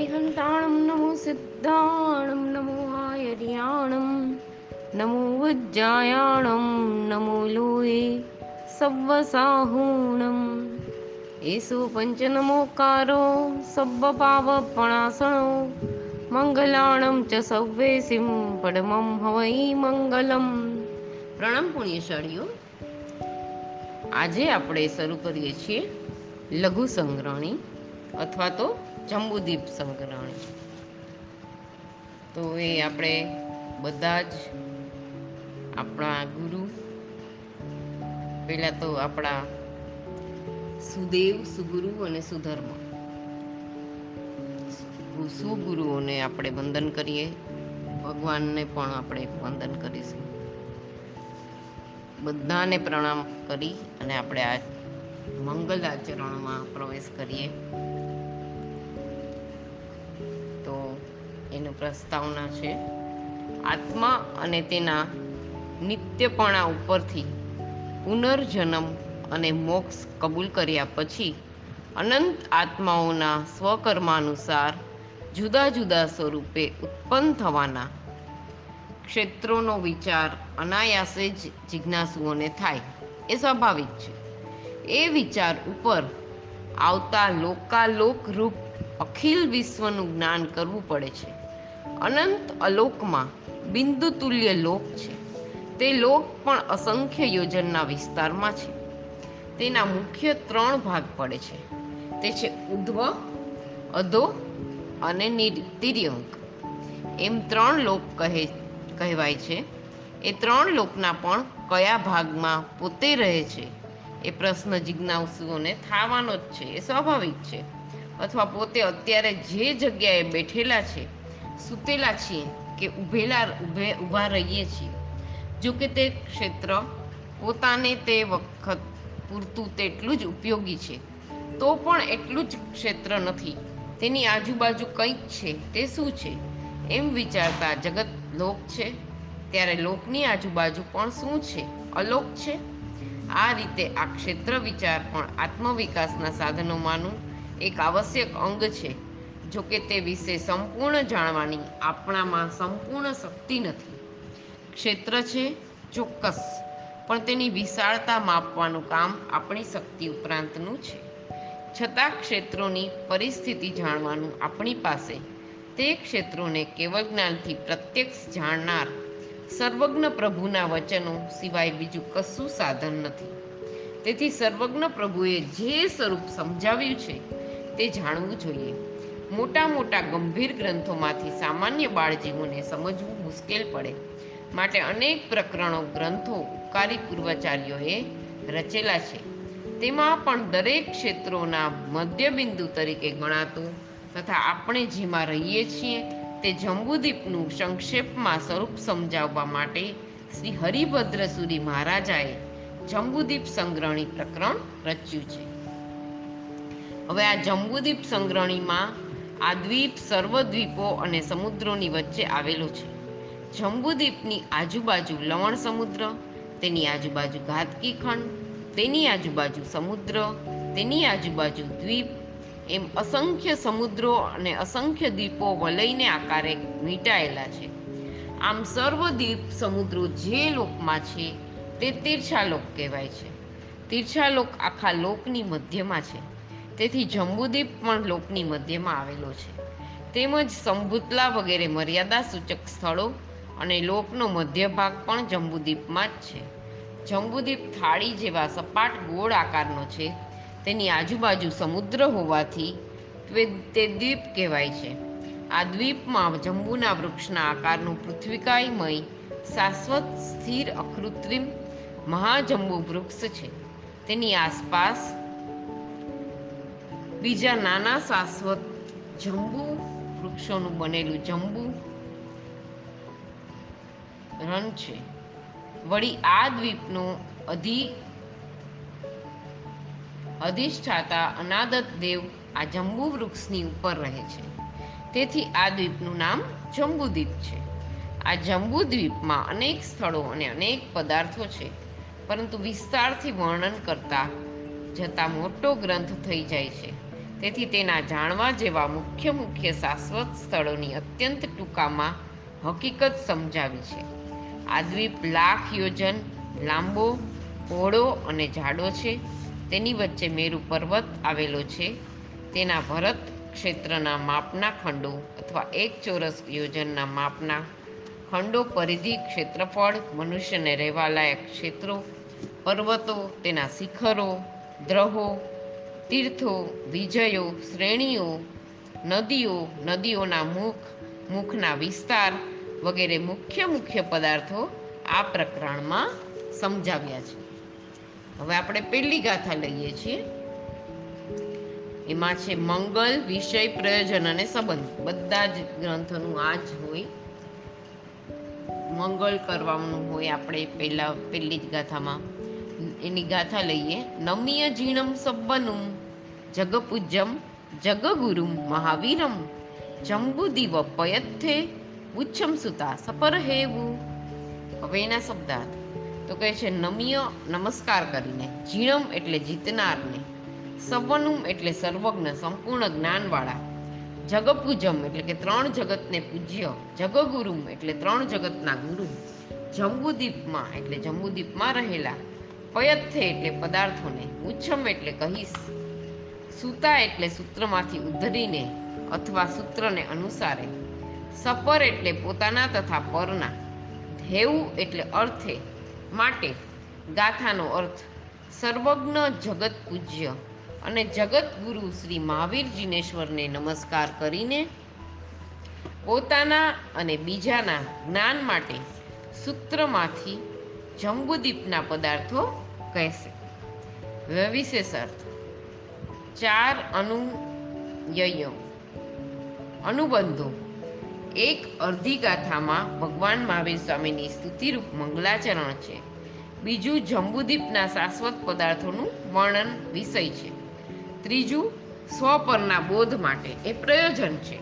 નમો સિદ્ધાણમ નમો આયર્યાણમ નમો વજ્જાયાણમ નમો લોહે સવ્વસાહૂણમ એસો પંચનમોકારો સબ્બ પાવપણાસણો મંગલાણમ ચ સવ્વેસિમ પડમમ હવૈ મંગલમ. પ્રણામ પુણ્યશાળીઓ, આજે આપણે શરૂ કરીએ છીએ લઘુ સંગ્રહણી. અથવા તો જંબુદીપ સંગ્રહણી. તો એ આપણે બધા જ આપણા ગુરુ, પહેલાં તો આપણા સુદેવ, સુગુરુ અને સુધર્મ. સુગુરુઓને આપણે વંદન કરીએ, ભગવાનને પણ આપણે વંદન કરીશું. બધાને પ્રણામ કરી અને આપણે આ મંગલ આચરણમાં પ્રવેશ કરીએ. એનું પ્રસ્તાવના છે. આત્મા અને તેના નિત્યપણા ઉપરથી પુનર્જન્મ અને મોક્ષ કબૂલ કર્યા પછી અનંત આત્માઓના સ્વકર્માનુસાર જુદા જુદા સ્વરૂપે ઉત્પન્ન થવાના ક્ષેત્રોનો વિચાર અનાયાસે જ જિજ્ઞાસુઓને થાય. એ સ્વાભાવિક છે. એ વિચાર ઉપર આવતા લોકાલોક રૂપ અખિલ વિશ્વનું જ્ઞાન કરવું પડે છે. અનંત અલોકમાં બિંદુ તુલ્ય લોક છે. તે લોક પણ અસંખ્ય યોજનના વિસ્તારમાં છે. તેના મુખ્ય ત્રણ ભાગ પડે છે. તે છે ઉધ્વ અધો અને તિર્યંક. એમ ત્રણ લોક કહે, કહેવાય છે. એ ત્રણ લોકના પણ કયા ભાગમાં પોતે રહે છે? એ પ્રશ્ન જિજ્ઞાસુઓને થવાનો જ છે. એ સ્વાભાવિક છે. અથવા પોતે અત્યારે જે જગ્યાએ બેઠેલા છે સૂતેલા છીએ કે ઊભેલા ઊભે ઊભા રહીએ છીએ. જો કે તે ક્ષેત્ર પોતાને તે વખત પૂરતું તેટલું જ ઉપયોગી છે. તો પણ એટલું જ ક્ષેત્ર નથી. તેની આજુબાજુ કંઈક છે. તે શું છે? એમ વિચારતા જગત લોક છે. ત્યારે લોકની આજુબાજુ પણ શું છે? અલોક છે? આ રીતે આ ક્ષેત્ર વિચાર પણ આત્મવિકાસના સાધનોમાંનું એક આવશ્યક અંગ છે. જો કે તે વિશે સંપૂર્ણ જાણવાની આપણામાં સંપૂર્ણ શક્તિ નથી. ક્ષેત્ર છે ચોક્કસ, પણ તેની વિશાળતા માપવાનું કામ આપણી શક્તિ ઉપરાંતનું છે. છતાં ક્ષેત્રોની પરિસ્થિતિ જાણવાનું આપણી પાસે, તે ક્ષેત્રોને કેવળ જ્ઞાનથી પ્રત્યક્ષ જાણનાર સર્વજ્ઞ પ્રભુના વચનો સિવાય બીજું કશું સાધન નથી. તેથી સર્વજ્ઞ પ્રભુએ જે સ્વરૂપ સમજાવ્યું છે, તે જાણવું જોઈએ. મોટા મોટા ગંભીર ગ્રંથોમાંથી સામાન્ય બાળજીવોને સમજવું મુશ્કેલ પડે. માટે અનેક પ્રકરણો ગ્રંથો ઉપકારી પૂર્વાચાર્યોએ રચેલા છે. તેમાં પણ દરેક ક્ષેત્રોના મધ્યબિંદુ તરીકે ગણાતું તથા આપણે જેમાં રહીએ છીએ તે જંબુદીપનું સંક્ષેપમાં સ્વરૂપ સમજાવવા માટે શ્રી હરિભદ્ર સુરી મહારાજાએ જંબુદીપ સંગ્રહણી પ્રકરણ રચ્યું છે. હવે આ જંબુદીપ સંગ્રહણીમાં આ દ્વીપ સર્વદ્વીપો અને સમુદ્રોની વચ્ચે આવેલો છે. જંબુદ્વીપની આજુબાજુ લવણ સમુદ્ર, તેની આજુબાજુ ઘાતકી ખંડ, તેની આજુબાજુ સમુદ્ર, તેની આજુબાજુ દ્વીપ, એમ અસંખ્ય સમુદ્રો અને અસંખ્ય દ્વીપો વલયને આકારે વીંટાયેલા છે. આમ સર્વ દ્વીપ સમુદ્રો જે લોકમાં છે, તે તીર્છાલોક કહેવાય છે. તીર્છાલોક આખા લોકની મધ્યમાં છે. તેથી જંબુદ્વીપ પણ લોકની મધ્યમાં આવેલો છે. તેમજ સંભૂતલા વગેરે મર્યાદા સૂચક સ્થળો અને લોકનો મધ્ય ભાગ પણ જંબુદ્વીપમાં જ છે. જંબુદ્વીપ થાળી જેવા સપાટ ગોળ આકારનો છે. તેની આજુબાજુ સમુદ્ર હોવાથી તે દ્વીપ કહેવાય છે. આ દ્વીપમાં જંબુના વૃક્ષના આકારનું પૃથ્વીકાયમય, શાશ્વત, સ્થિર, અકૃત્રિમ, મહાજંબુ વૃક્ષ છે. તેની આસપાસ બીજા નાના શાશ્વત જંબુ વૃક્ષોનું બનેલું જંબુ રણ છે. વળી આ દ્વીપનો અધિ અધિષ્ઠાતા અનાદત દેવ આ જંબુ વૃક્ષની ઉપર રહે છે. તેથી આ દ્વીપનું નામ જંબુદ્વીપ છે. આ જંબુદ્વીપમાં અનેક સ્થળો અને અનેક પદાર્થો છે. પરંતુ વિસ્તારથી વર્ણન કરતા જતા મોટો ગ્રંથ થઈ જાય છે. તેથી તેના જાણવા જેવા મુખ્ય મુખ્ય શાશ્વત સ્થળોની અત્યંત ટૂંકામાં હકીકત સમજાવી છે. આ દ્વીપ લાખ યોજન લાંબો, પહોળો અને જાડો છે. તેની વચ્ચે મેરુ પર્વત આવેલો છે. તેના ભરત ક્ષેત્રના માપના ખંડો અથવા એક ચોરસ યોજનના માપના ખંડો પરિધિ, ક્ષેત્રફળ, મનુષ્યને રહેવાલાયક ક્ષેત્રો, પર્વતો, તેના શિખરો દ્રહો તીર્થો, વિજયો, શ્રેણીઓ, નદીઓ, નદીઓના મુખ, મુખના વિસ્તાર વગેરે મુખ્ય મુખ્ય પદાર્થો આ પ્રકરણમાં સમજાવ્યા છે. હવે આપણે પહેલી ગાથા લઈએ છીએ. એમાં છે મંગલ, વિષય, પ્રયોજન અને સંબંધ. બધા જ ગ્રંથોનું આ જ હોય. મંગળ કરવાનું હોય આપણે પહેલા, પહેલી જ ગાથામાં. એની ગાથા લઈએ. નમ્ય જીણમ સબ્બનું જગપૂજ્યમ, જગગુરુમ, મહાવીરમ. જંબુદીવ પયથે ઉચ્છમ સુતા સપરહેવું. હવે એના શબ્દાર્થ. તો કહે છે, નમ્ય નમસ્કાર કરીને, જીણમ એટલે જીતનારને સવનું એટલે સર્વજ્ઞ, સંપૂર્ણ જ્ઞાનવાળા. જગપૂજમ એટલે કે ત્રણ જગતને પૂજ્ય, જગગુરુમ એટલે ત્રણ જગતના ગુરુ. જંબુદીપમાં એટલે જંબુદીપમાં રહેલા. પયથે એટલે પદાર્થોને ઉચ્છમ એટલે કહીશ. સૂતા એટલે સૂત્રમાંથી ઉદ્ધરીને અથવા સૂત્રને અનુસારે. સપર એટલે પોતાના તથા પરના. ધેવું એટલે અર્થે માટે ગાથાનો અર્થ સર્વજ્ઞ જગત પૂજ્ય અને જગત ગુરુ શ્રી મહાવીર જીનેશ્વરને નમસ્કાર કરીને પોતાના અને બીજાના જ્ઞાન માટે સૂત્રમાંથી જંબુદીપના પદાર્થો કહેશે. હવે વિશેષ અર્થ ચાર અનુયયો. અનુબંધો. એક અર્ધી ગાથામાં ભગવાન મહાવીર સ્વામીની સ્તુતિરૂપ મંગલાચરણ છે. બીજું જંબુદીપના શાશ્વત પદાર્થોનું વર્ણન વિષય છે. ત્રીજું સ્વ પરના બોધ માટે એ પ્રયોજન છે.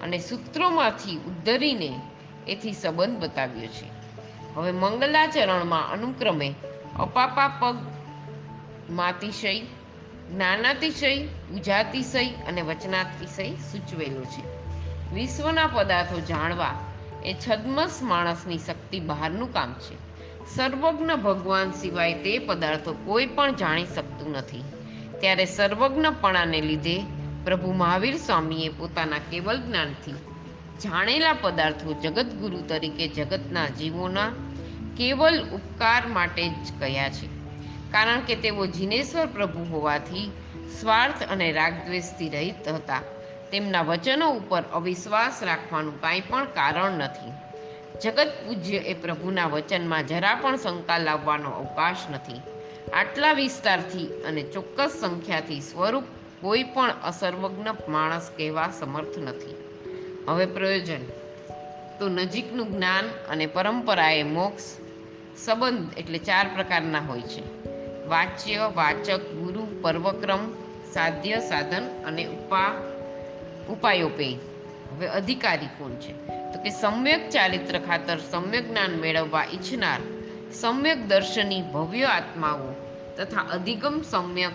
અને સૂત્રોમાંથી ઉદ્ધરીને એથી સંબંધ બતાવ્યો છે. હવે મંગલાચરણમાં અનુક્રમે અપાપા પગ, માતિશય, જ્ઞાનાતિશય, ઉજાતિશય અને વચનાતિશય સૂચવેલું છે. વિશ્વના પદાર્થો જાણવા એ છદ્મસ માણસની શક્તિ બહારનું કામ છે. સર્વજ્ઞ ભગવાન સિવાય તે પદાર્થો કોઈ પણ જાણી શકતું નથી. ત્યારે સર્વજ્ઞપણાને લીધે પ્રભુ મહાવીર સ્વામીએ પોતાના કેવલ જ્ઞાનથી જાણેલા પદાર્થો જગતગુરુ તરીકે જગતના જીવોના કેવલ ઉપકાર માટે જ કયા છે? કારણ કે તેઓ જીનેશ્વર પ્રભુ હોવાથી સ્વાર્થ અને રાગદ્વેષથી રહિત હતા. તેમના વચનો ઉપર અવિશ્વાસ રાખવાનું કાંઈ પણ કારણ નથી. જગત પૂજ્ય એ પ્રભુના વચનમાં જરા પણ શંકા લાવવાનો અવકાશ નથી. આટલા વિસ્તારથી અને ચોક્કસ સંખ્યાથી સ્વરૂપ કોઈ પણ અસર્વજ્ઞ માણસ કહેવા સમર્થ નથી. હવે પ્રયોજન. તો નજીકનું જ્ઞાન અને પરંપરાએ મોક્ષ સંબંધ એટલે ચાર પ્રકારના હોય છે. વાચ્ય, વાચક, ગુરુ, પર્વક્રમ, સાધ્ય, સાધન અને ઉપા ઉપાયોપેય હવે અધિકારી કોણ છે? તો કે સમ્યક ચારિત્ર ખાતર સમ્યક જ્ઞાન મેળવવા ઈચ્છનાર, સમ્યક દર્શની ભવ્ય આત્માઓ તથા અધિગમ સમ્યક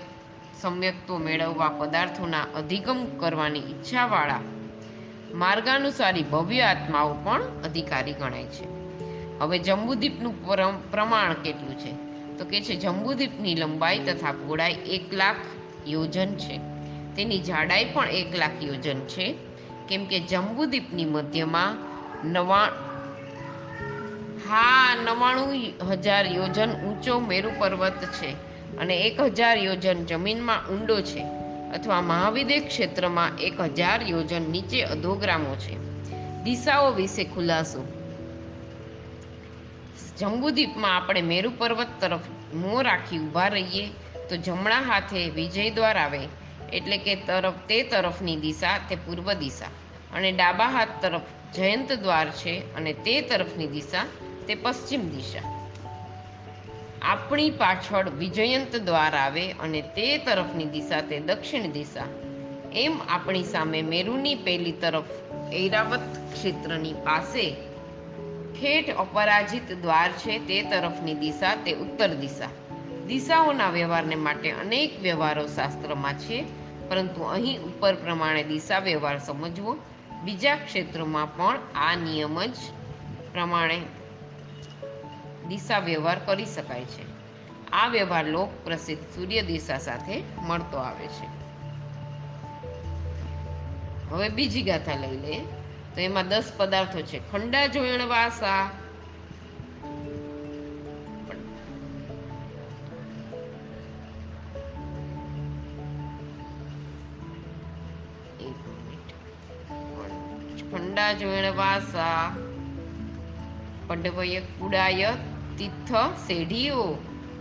સમ્યકતો મેળવવા પદાર્થોના અધિગમ કરવાની ઈચ્છાવાળા, માર્ગાનુસારી ભવ્ય આત્માઓ પણ અધિકારી ગણાય છે. હવે જંબુદ્વીપનું પરમ- પ્રમાણ કેટલું છે? તો કે છે જંબુદ્વીપની લંબાઈ તથા પહોળાઈ એક લાખ યોજન છે. તેની જાડાઈ પણ એક લાખ યોજન છે. કેમ કે જંબુદ્વીપની મધ્યમાં નવા, હા, નવાણું હજાર યોજન ઊંચો મેરુ પર્વત છે અને એક હજાર યોજન જમીનમાં ઊંડો છે અથવા મહાવિદ્ય ક્ષેત્રમાં એક હજાર યોજન નીચે અધોગ્રામો છે. દિશાઓ વિશે ખુલાસો. જંબુદ્વીપમાં આપણે મેરુ પર્વત તરફ મોં રાખી ઊભા રહીએ તો જમણા હાથે વિજય દ્વાર આવે એટલે કે તરફ તે તરફની દિશા તે પૂર્વ દિશા. અને ડાબા હાથ તરફ જયંત દ્વાર છે અને તે તરફની દિશા તે પશ્ચિમ દિશા. આપણી પાછળ વિજયંત દ્વાર આવે અને તે તરફની દિશા તે દક્ષિણ દિશા. એમ આપણી સામે મેરુની પેલી તરફ ઐરાવત ક્ષેત્રની પાસે ઠેઠ અપરાજિત દ્વાર છે તે તરફની દિશા, તે ઉત્તર દિશા. દિશાઓના વ્યવહારને માટે અનેક વ્યવહારો શાસ્ત્રમાં છે, પરંતુ અહીં ઉપર પ્રમાણે દિશા વ્યવહાર સમજવો. બીજા ક્ષેત્રોમાં પણ આ નિયમ જ પ્રમાણે દિશા વ્યવહાર કરી શકાય છે. આ વ્યવહાર લોક પ્રસિદ્ધ સૂર્ય દિશા સાથે મળતો આવે છે. હવે બીજી ગાથા લઈ લે તો એમાં દસ પદાર્થો છે. ખંડા જોયણ વાસા. ખંડા જોયણ વાસા. પંડવય કુડાય તીર્થ સેઢીઓ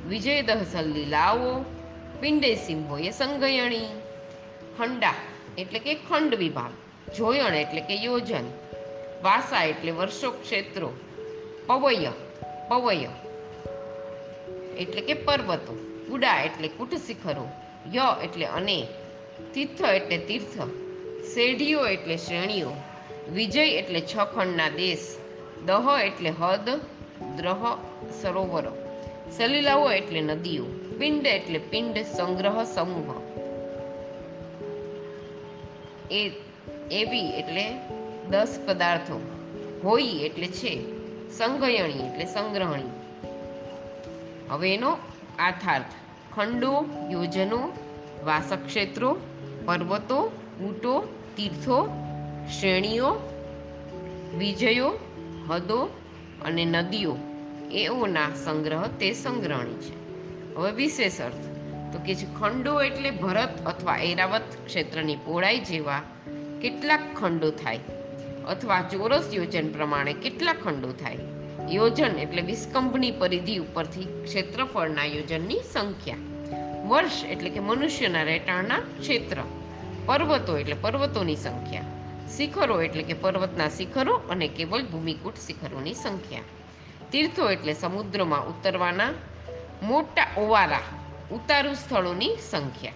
વિજય દહસલ લીલાઓ. પિંડે સિંહોએ સંગયણી. ખંડા એટલે કે ખંડ વિભાગ. જોયણ એટલે કે યોજન. વાસા એટલે વર્ષો ક્ષેત્રો. પવય પવય એટલે કે પર્વતો. ઉડા એટલે કુટ શિખરો ય એટલે અને. તીર્થ એટલે તીર્થ. શેઢીઓ એટલે શ્રેણીઓ વિજય એટલે છ ખંડના દેશ. દહ એટલે હદ, દ્રહ, સરોવરો. સલીલાઓ એટલે નદીઓ. પિંડ એટલે પિંડ સંગ્રહ સમૂહ. એ એવી એટલે દસ પદાર્થો. હોઈ એટલે છે સંગયણી એટલે સંગ્રહણી. હવે એનો આથાર્થ ખંડો, યોજનો, વાસક્ષેત્રો, પર્વતો, ઊંટો, તીર્થો, શ્રેણીઓ, વિજયો, હદો અને નદીઓ. એઓના સંગ્રહ તે સંગ્રહણી છે. હવે વિશેષ અર્થ. તો કે છે ખંડો એટલે ભરત અથવા ઐરાવત ક્ષેત્રની પહોળાઈ જેવા કેટલાક ખંડો થાય. અથવા ચોરસ યોજન પ્રમાણે કેટલા ખંડો થાય. યોજન એટલે વિસ્કંભની પરિધિ ઉપરથી ક્ષેત્રફળના યોજનની સંખ્યા. વર્ષ એટલે કે મનુષ્યના રહેઠાણના ક્ષેત્ર. પર્વતો એટલે પર્વતોની સંખ્યા. શિખરો એટલે કે પર્વતના શિખરો અને કેવલ ભૂમિકૂટ શિખરોની સંખ્યા. તીર્થો એટલે સમુદ્રમાં ઉતરવાના મોટા ઓવારા, ઉતારું સ્થળોની સંખ્યા.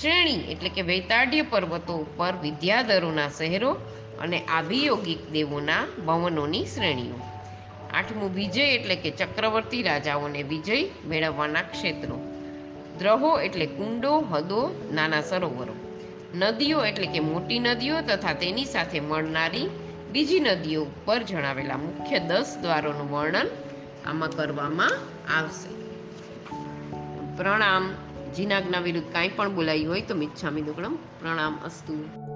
શ્રેણી એટલે કે વૈતાડ્ય પર્વતો ઉપર વિદ્યાધરોના શહેરો અને આભિયોગિક દેવોના ભવનોની શ્રેણીઓ. આઠમું વિજય એટલે કે ચક્રવર્તી રાજાઓને વિજય મેળવવાના ક્ષેત્રો. દ્રહો એટલે કુંડો, હદો, નાના સરોવરો. નદીઓ એટલે કે મોટી નદીઓ તથા તેની સાથે મળનારી બીજી નદીઓ ઉપર જણાવેલા મુખ્ય દસ દ્વારોનું વર્ણન આમાં કરવામાં આવશે. પ્રણામ. જીનાજ્ઞા વિરુદ્ધ કાંઈ પણ બોલાયું હોય તો મિચ્છામી દુક્કડમ પ્રણામ અસ્તુ.